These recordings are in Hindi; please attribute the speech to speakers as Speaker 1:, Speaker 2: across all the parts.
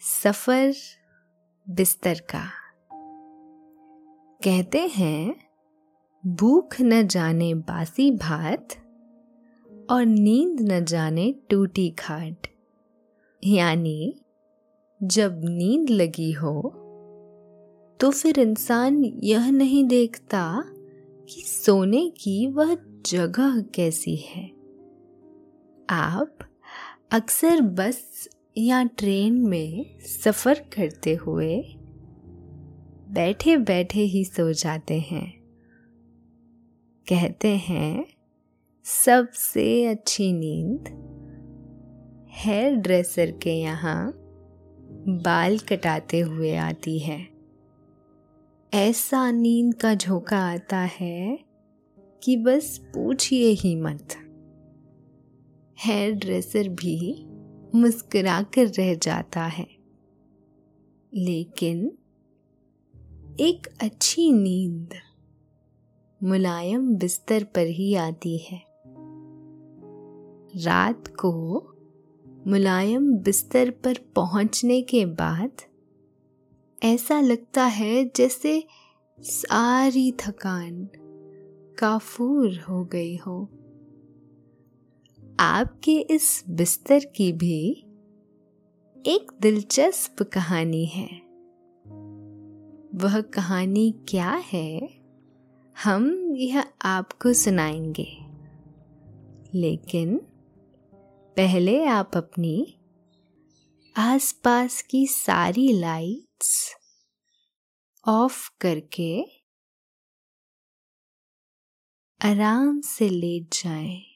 Speaker 1: सफ़र बिस्तर का। कहते हैं, भूख न जाने बासी भात और नींद न जाने टूटी खाट। यानी, जब नींद लगी हो तो फिर इंसान यह नहीं देखता कि सोने की वह जगह कैसी है। आप अक्सर बस या ट्रेन में सफ़र करते हुए बैठे बैठे ही सो जाते हैं। कहते हैं, सबसे अच्छी नींद हेयर ड्रेसर के यहाँ बाल कटाते हुए आती है। ऐसा नींद का झोंका आता है कि बस पूछिए ही मत। हेयर ड्रेसर भी मुस्कुरा कर रह जाता है। लेकिन एक अच्छी नींद मुलायम बिस्तर पर ही आती है। रात को मुलायम बिस्तर पर पहुँचने के बाद ऐसा लगता है जैसे सारी थकान काफूर हो गई हो। आपके इस बिस्तर की भी एक दिलचस्प कहानी है वह कहानी क्या है, हम यह आपको सुनाएँगे लेकिन पहले आप अपनी आसपास की सारी लाइट्स ऑफ़ करके आराम से लेट जाएँ।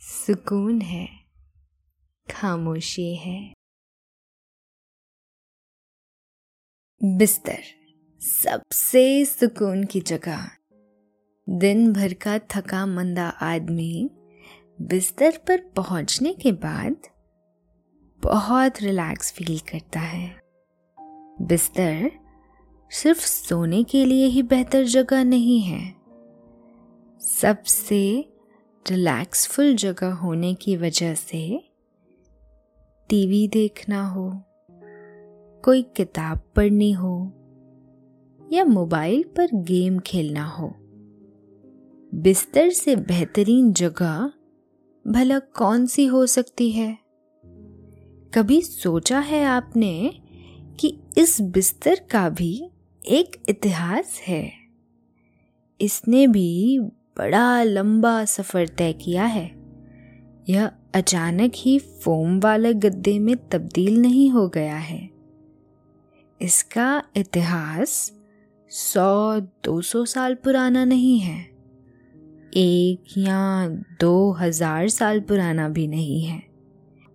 Speaker 1: सुकून है, खामोशी है। बिस्तर, सबसे सुकून की जगह। दिन भर का थका मंदा आदमी बिस्तर पर पहुँचने के बाद बहुत रिलैक्स फील करता है। बिस्तर सिर्फ़ सोने के लिए ही बेहतर जगह नहीं है। सबसे रिलैक्सफुल जगह होने की वजह से टीवी देखना हो, कोई किताब पढ़नी हो, या मोबाइल पर गेम खेलना हो, बिस्तर से बेहतरीन जगह भला कौन सी हो सकती है? कभी सोचा है आपने कि इस बिस्तर का भी एक इतिहास है? इसने भी बड़ा लंबा सफ़र तय किया है। यह अचानक ही फोम वाले गद्दे में तब्दील नहीं हो गया है। इसका इतिहास सौ, दो सौ साल पुराना नहीं है। एक या दो हज़ार साल पुराना भी नहीं है।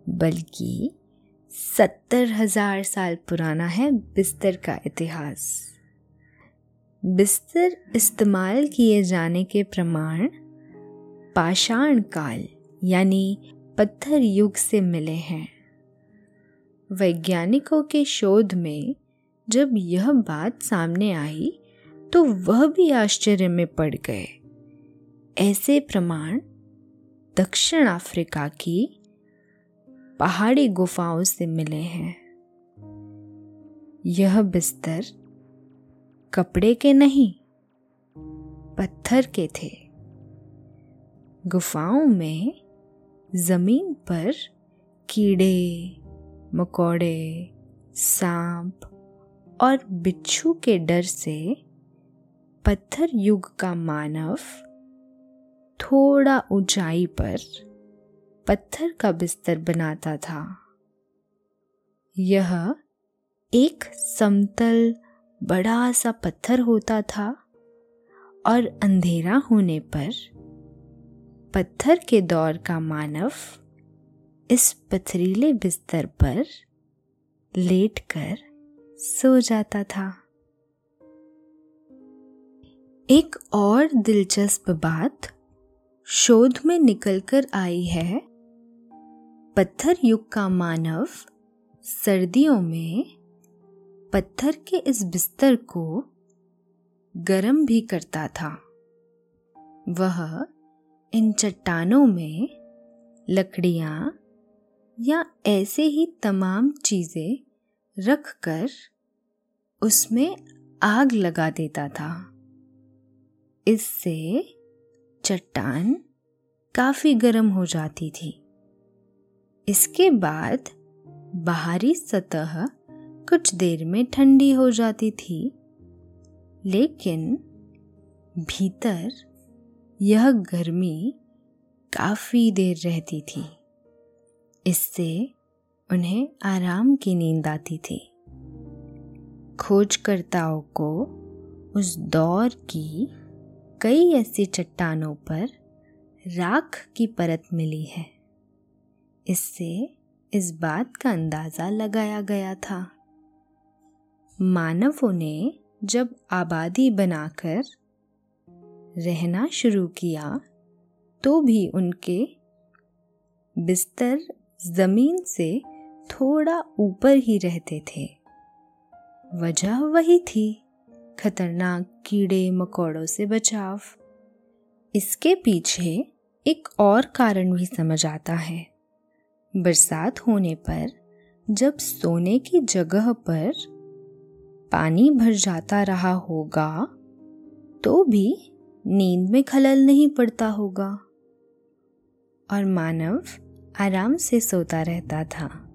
Speaker 1: बल्कि सत्तर हज़ार साल पुराना है बिस्तर का इतिहास। बिस्तर इस्तेमाल किए जाने के प्रमाण पाषाण काल, यानी पत्थर युग से मिले हैं। वैज्ञानिकों के शोध में जब यह बात सामने आई तो वह भी आश्चर्य में पड़ गए। ऐसे प्रमाण दक्षिण अफ्रीका की पहाड़ी गुफाओं से मिले हैं। यह बिस्तर कपड़े के नहीं, पत्थर के थे। गुफाओं में ज़मीन पर कीड़े, मकोड़े, सांप और बिच्छू के डर से पत्थर युग का मानव थोड़ा ऊंचाई पर पत्थर का बिस्तर बनाता था। यह एक समतल बड़ा सा पत्थर होता था और अंधेरा होने पर पत्थर के दौर का मानव इस पथरीले बिस्तर पर लेटकर सो जाता था। एक और दिलचस्प बात शोध में निकलकर आई है, पत्थर युग का मानव सर्दियों में पत्थर के इस बिस्तर को गर्म भी करता था। वह इन चट्टानों में लकड़ियाँ या ऐसे ही तमाम चीज़ें रख कर उसमें आग लगा देता था। इससे चट्टान काफ़ी गर्म हो जाती थी। इसके बाद बाहरी सतह कुछ देर में ठंडी हो जाती थी। लेकिन भीतर यह गर्मी काफ़ी देर रहती थी। इससे उन्हें आराम की नींद आती थी। खोजकर्ताओं को उस दौर की कई ऐसी चट्टानों पर राख की परत मिली है। इससे इस बात का अंदाज़ा लगाया गया था। मानवों ने जब आबादी बनाकर रहना शुरू किया तो भी उनके बिस्तर ज़मीन से थोड़ा ऊपर ही रहते थे। वजह वही थी, खतरनाक कीड़े मकोड़ों से बचाव। इसके पीछे एक और कारण भी समझ आता है। बरसात होने पर जब सोने की जगह पर पानी भर जाता रहा होगा तो भी नींद में खलल नहीं पड़ता होगा। और मानव आराम से सोता रहता था।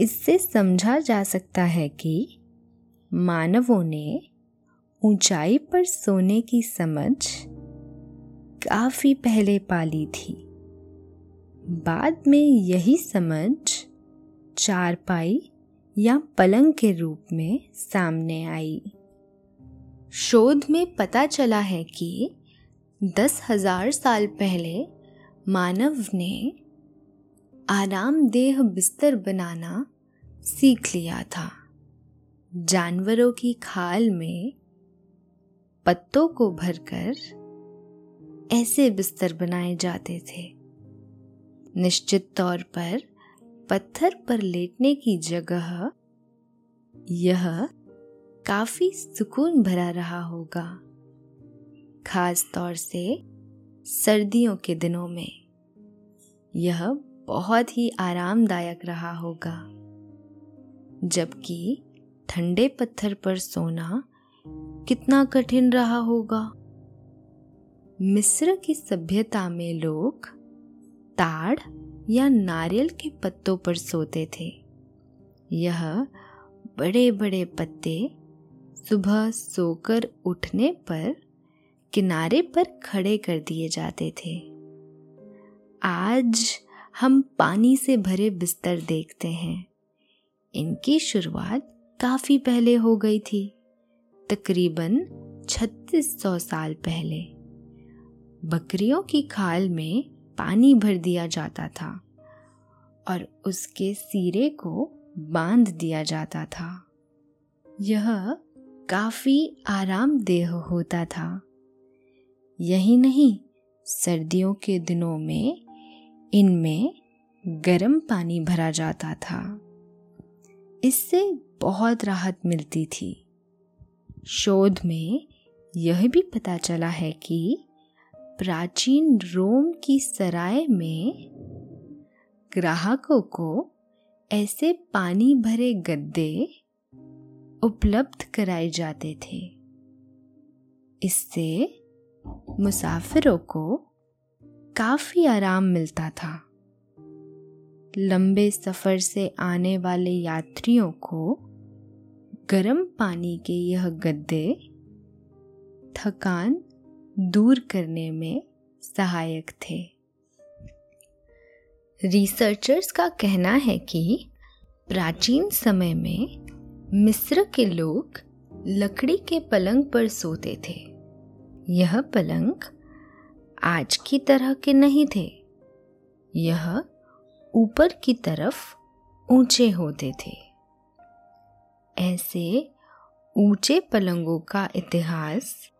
Speaker 1: इससे समझा जा सकता है कि मानवों ने ऊंचाई पर सोने की समझ काफ़ी पहले पाली थी। बाद में यही समझ चारपाई या पलंग के रूप में सामने आई। शोध में पता चला है कि दस हज़ार साल पहले मानव ने आरामदेह बिस्तर बनाना सीख लिया था। जानवरों की खाल में पत्तों को भरकर ऐसे बिस्तर बनाए जाते थे। निश्चित तौर पर पत्थर पर लेटने की जगह यह काफ़ी सुकून भरा रहा होगा खास तौर से सर्दियों के दिनों में। यह बहुत ही आरामदायक रहा होगा, जबकि ठंडे पत्थर पर सोना कितना कठिन रहा होगा। मिस्र की सभ्यता में लोग ताड़ या नारियल के पत्तों पर सोते थे। यह बड़े बड़े पत्ते सुबह सोकर उठने पर किनारे पर खड़े कर दिए जाते थे। आज हम पानी से भरे बिस्तर देखते हैं। इनकी शुरुआत काफ़ी पहले हो गई थी, तकरीबन 3600 साल पहले। बकरियों की खाल में पानी भर दिया जाता था और उसके सिरे को बाँध दिया जाता था। यह काफ़ी आरामदेह होता था। यही नहीं, सर्दियों के दिनों में इनमें गर्म पानी भरा जाता था। इससे बहुत राहत मिलती थी। शोध में यह भी पता चला है कि प्राचीन रोम की सराय में ग्राहकों को ऐसे पानी भरे गद्दे उपलब्ध कराए जाते थे। इससे मुसाफिरों को काफ़ी आराम मिलता था। लंबे सफ़र से आने वाले यात्रियों को गर्म पानी के यह गद्दे थकान दूर करने में सहायक थे। रिसर्चर्स का कहना है कि प्राचीन समय में मिस्र के लोग लकड़ी के पलंग पर सोते थे। यह पलंग आज की तरह के नहीं थे। यह ऊपर की तरफ़ ऊँचे होते थे। ऐसे ऊँचे पलंगों का इतिहास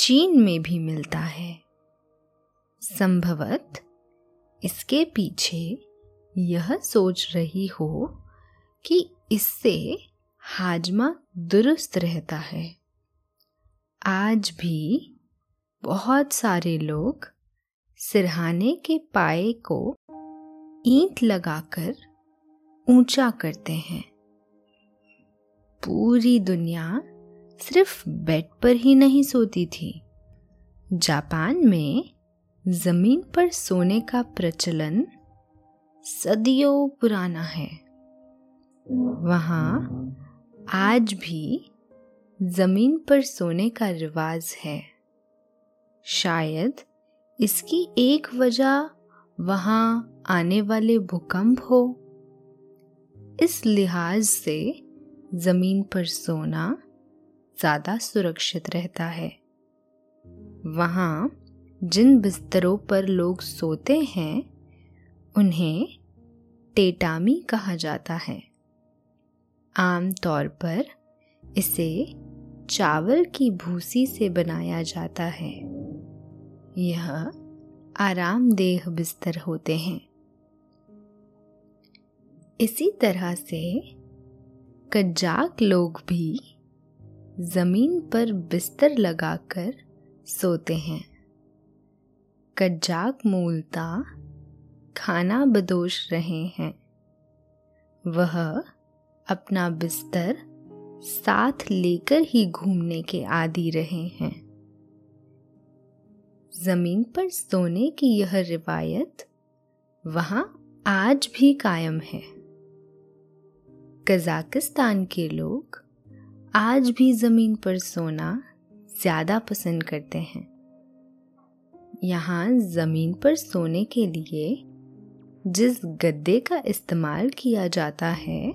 Speaker 1: चीन में भी मिलता है। संभवत इसके पीछे यह सोच रही हो कि इससे हाजमा दुरुस्त रहता है। आज भी बहुत सारे लोग सिरहाने के पाए को ईंट लगाकर ऊँचा करते हैं। पूरी दुनिया सिर्फ़ बेड पर ही नहीं सोती थी। जापान में ज़मीन पर सोने का प्रचलन सदियों पुराना है। वहाँ आज भी ज़मीन पर सोने का रिवाज है। शायद इसकी एक वजह वहाँ आने वाले भूकंप हो। इस लिहाज से ज़मीन पर सोना ज़्यादा सुरक्षित रहता है। वहाँ जिन बिस्तरों पर लोग सोते हैं, उन्हें टेटामी कहा जाता है। आम तौर पर इसे चावल की भूसी से बनाया जाता है। यह आरामदेह बिस्तर होते हैं। इसी तरह से कज्जाक लोग भी ज़मीन पर बिस्तर लगाकर सोते हैं। कज्जाक मूलता खाना बदोश रहे हैं। वह अपना बिस्तर साथ लेकर ही घूमने के आदि रहे हैं। ज़मीन पर सोने की यह रिवायत वहाँ आज भी कायम है। कजाकिस्तान के लोग आज भी ज़मीन पर सोना ज़्यादा पसंद करते हैं। यहाँ ज़मीन पर सोने के लिए जिस गद्दे का इस्तेमाल किया जाता है,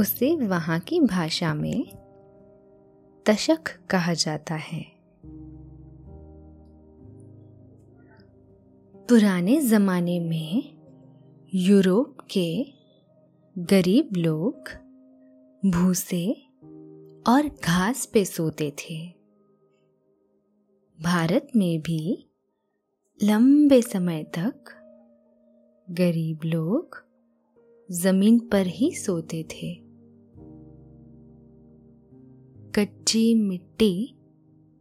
Speaker 1: उसे वहाँ की भाषा में तशक कहा जाता है। पुराने ज़माने में यूरोप के गरीब लोग भूसे और घास पे सोते थे। भारत में भी लंबे समय तक गरीब लोग ज़मीन पर ही सोते थे। कच्ची मिट्टी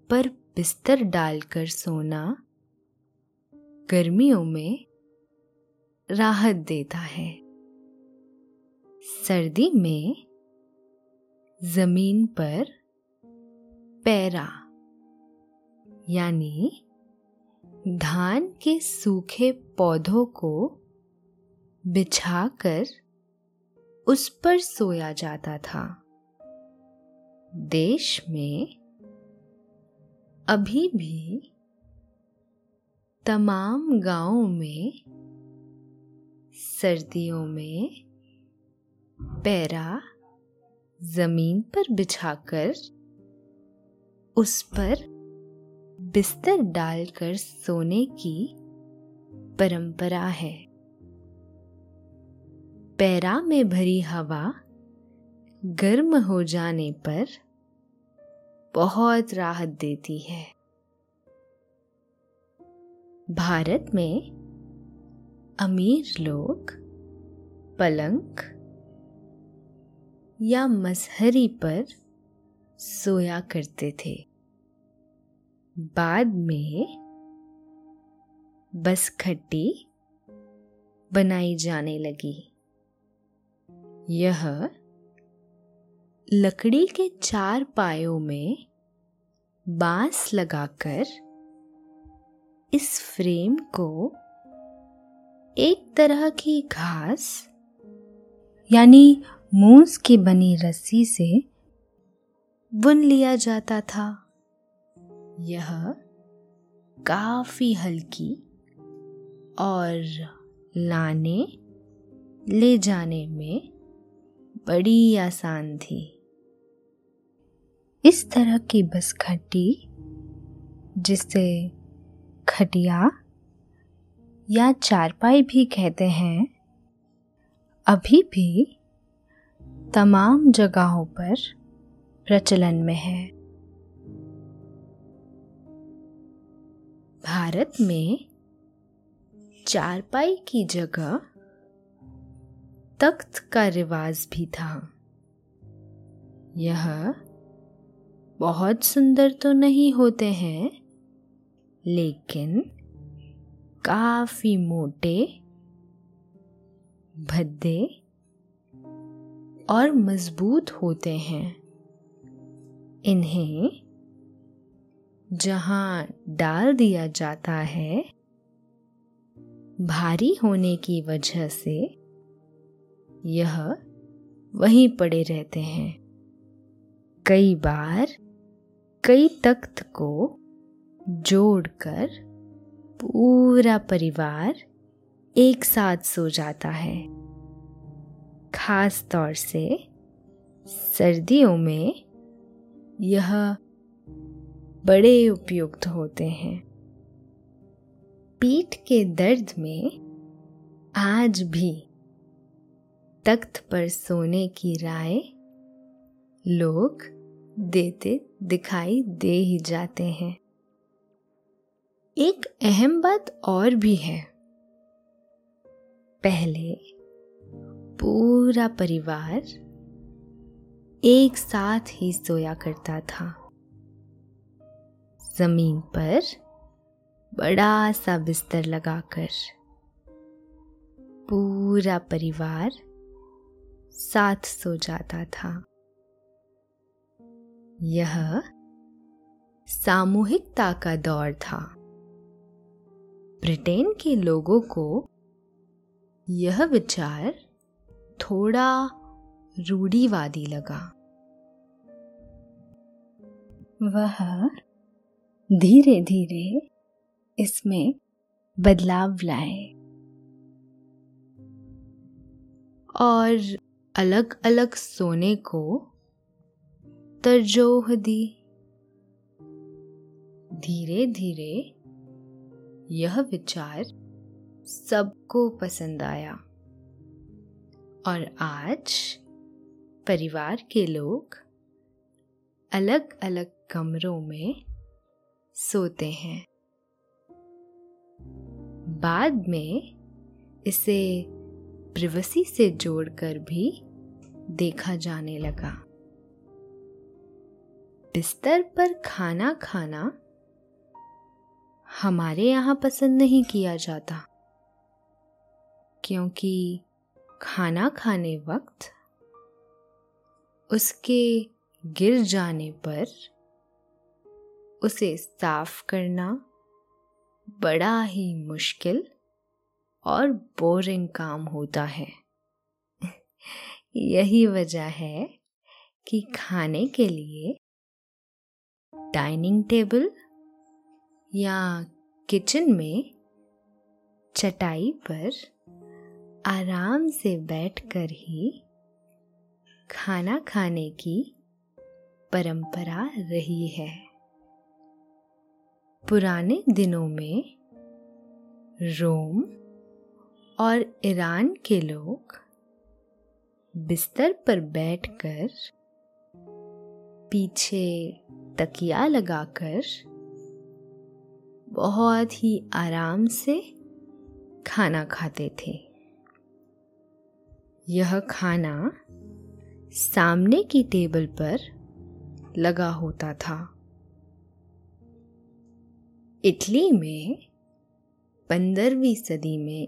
Speaker 1: पर बिस्तर डालकर सोना गर्मियों में राहत देता है। सर्दी में ज़मीन पर पैरा, यानी धान के सूखे पौधों को बिछाकर उस पर सोया जाता था। देश में अभी भी तमाम गाँवों में सर्दियों में पैरा ज़मीन पर बिछाकर उस पर बिस्तर डालकर सोने की परंपरा है। पैरा में भरी हवा गर्म हो जाने पर बहुत राहत देती है। भारत में अमीर लोग पलंग या मसहरी पर सोया करते थे। बाद में बस खट्टी बनाई जाने लगी। यह लकड़ी के चार पायों में बाँस लगाकर इस फ्रेम को एक तरह की घास, यानी मूस की बनी रस्सी से बुन लिया जाता था। यह काफ़ी हल्की और लाने ले जाने में बड़ी आसान थी। इस तरह की बस खट्टी, जिसे खटिया या चारपाई भी कहते हैं, अभी भी तमाम जगहों पर प्रचलन में है। भारत में चारपाई की जगह तख्त का रिवाज भी था। यह बहुत सुंदर तो नहीं होते हैं, लेकिन काफ़ी मोटे, भद्दे और मज़बूत होते हैं। इन्हें जहाँ डाल दिया जाता है, भारी होने की वजह से यह वहीं पड़े रहते हैं। कई बार कई तख्त को जोड़कर पूरा परिवार एक साथ सो जाता है। खास तौर से सर्दियों में यह बड़े उपयुक्त होते हैं। पीठ के दर्द में आज भी तख्त पर सोने की राय लोग देते दिखाई दे ही जाते हैं। एक अहम बात और भी है। पहले पूरा परिवार एक साथ ही सोया करता था। ज़मीन पर बड़ा सा बिस्तर लगाकर पूरा परिवार साथ सो जाता था। यह सामूहिकता का दौर था। ब्रिटेन के लोगों को यह विचार थोड़ा रूढ़ीवादी लगा। वह धीरे धीरे इसमें बदलाव लाए और अलग अलग सोने को तरजोह दी। धीरे धीरे यह विचार सबको पसंद आया। और आज परिवार के लोग अलग अलग कमरों में सोते हैं। बाद में इसे प्रिवसी से जोड़कर भी देखा जाने लगा। बिस्तर पर खाना खाना हमारे यहाँ पसंद नहीं किया जाता, क्योंकि खाना खाने वक्त उसके गिर जाने पर उसे साफ़ करना बड़ा ही मुश्किल और बोरिंग काम होता है। यही वजह है कि खाने के लिए डाइनिंग टेबल या किचन में चटाई पर आराम से बैठकर ही खाना खाने की परंपरा रही है। पुराने दिनों में रोम और ईरान के लोग बिस्तर पर बैठकर पीछे तकिया लगाकर बहुत ही आराम से खाना खाते थे। यह खाना सामने की टेबल पर लगा होता था। इटली में पंद्रहवीं सदी में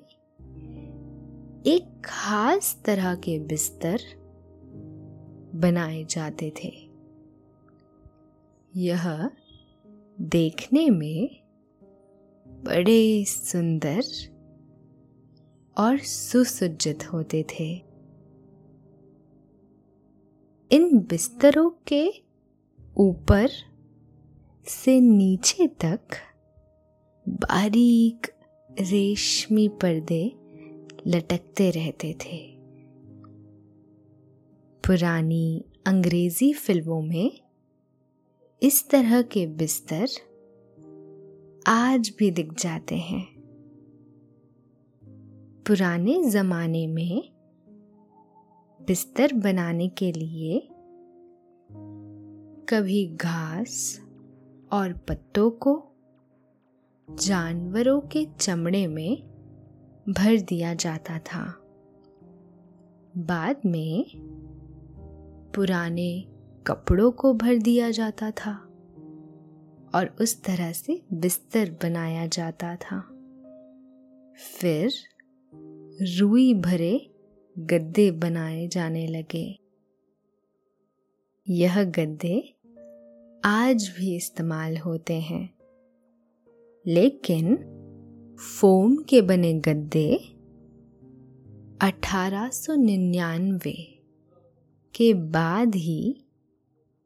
Speaker 1: एक खास तरह के बिस्तर बनाए जाते थे। यह देखने में बड़े सुंदर और सुसज्जित होते थे। इन बिस्तरों के ऊपर से नीचे तक बारीक रेशमी पर्दे लटकते रहते थे। पुरानी अंग्रेज़ी फ़िल्मों में इस तरह के बिस्तर आज भी दिख जाते हैं। पुराने जमाने में बिस्तर बनाने के लिए कभी घास और पत्तों को जानवरों के चमड़े में भर दिया जाता था। बाद में पुराने कपड़ों को भर दिया जाता था और उस तरह से बिस्तर बनाया जाता था। फिर रुई भरे गद्दे बनाए जाने लगे। यह गद्दे आज भी इस्तेमाल होते हैं। लेकिन फोम के बने गद्दे 1899 के बाद ही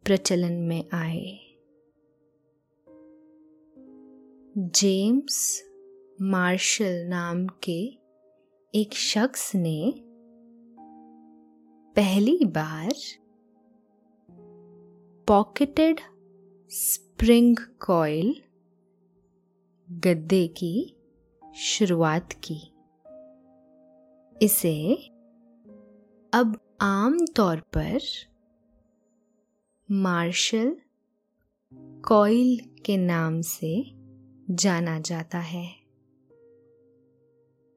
Speaker 1: प्रचलन में आए। जेम्स मार्शल नाम के एक शख्स ने पहली बार पॉकेटेड स्प्रिंग कॉइल गद्दे की शुरुआत की। इसे अब आम तौर पर मार्शल कॉइल के नाम से जाना जाता है।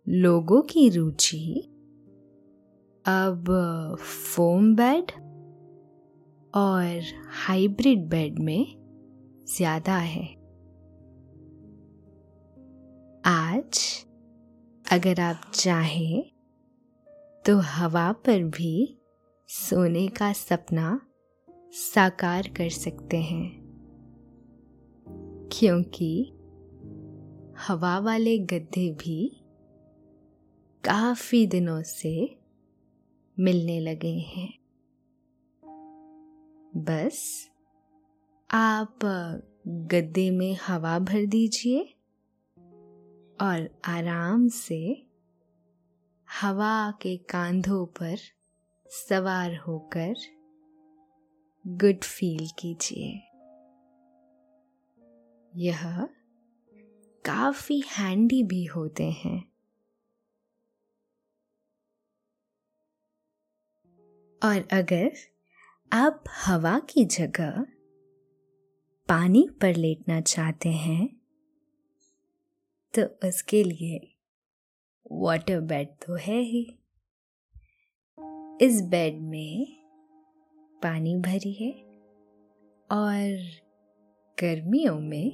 Speaker 1: लोगों की रुचि। अब, फोम बेड और हाइब्रिड बेड में ज़्यादा है। आज, अगर आप चाहें तो हवा पर भी सोने का सपना साकार कर सकते हैं। क्योंकि हवा वाले गद्दे भी काफ़ी दिनों से मिलने लगे हैं। बस आप गद्दे में हवा भर दीजिए और आराम से हवा के कांधों पर सवार होकर गुड फील कीजिए। यह काफ़ी हैंडी भी होते हैं। और अगर आप हवा की जगह पानी पर लेटना चाहते हैं तो उसके लिए वाटर बेड तो है ही। इस बेड में पानी भरी है और गर्मियों में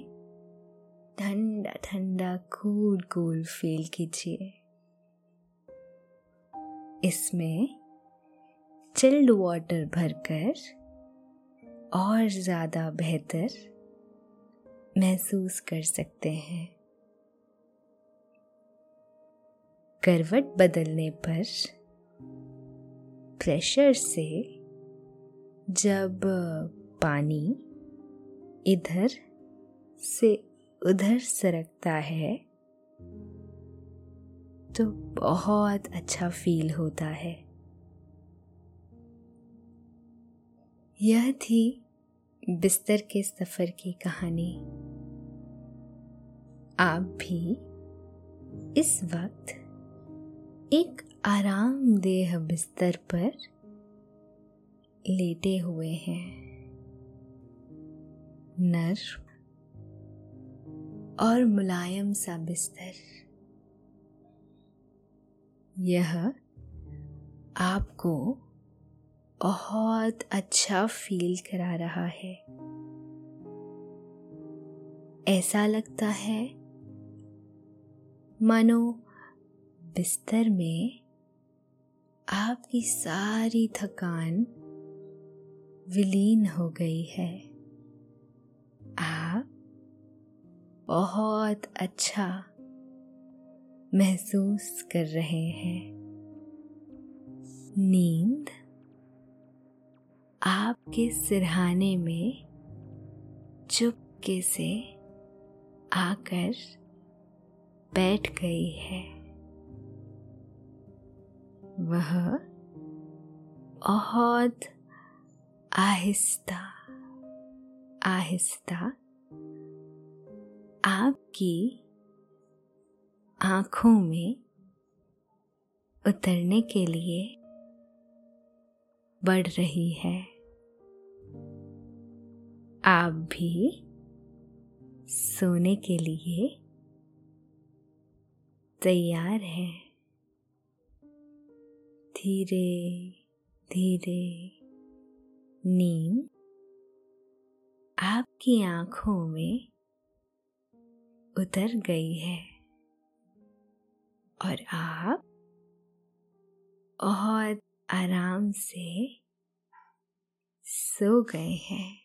Speaker 1: ठंडा ठंडा कूल कूल फील कीजिए। इसमें चिल्ड वाटर भरकर और ज़्यादा बेहतर महसूस कर सकते हैं। करवट बदलने पर प्रेशर से जब पानी इधर से उधर सरकता है तो बहुत अच्छा फील होता है। यह थी बिस्तर के सफ़र की कहानी। आप भी इस वक्त एक आरामदेह बिस्तर पर लेटे हुए हैं। नर्म और मुलायम सा बिस्तर। यह आपको बहुत अच्छा फील करा रहा है। ऐसा लगता है, मानो बिस्तर में आपकी सारी थकान विलीन हो गई है। आप बहुत अच्छा महसूस कर रहे हैं। नींद आपके सिरहाने में चुपके से आकर बैठ गई है। वह बहुत आहिस्ता आहिस्ता आपकी आँखों में उतरने के लिए बढ़ रही है। आप भी सोने के लिए तैयार हैं। धीरे धीरे नींद आपकी आँखों में उतर गई है और आप बहुत आराम से सो गए हैं।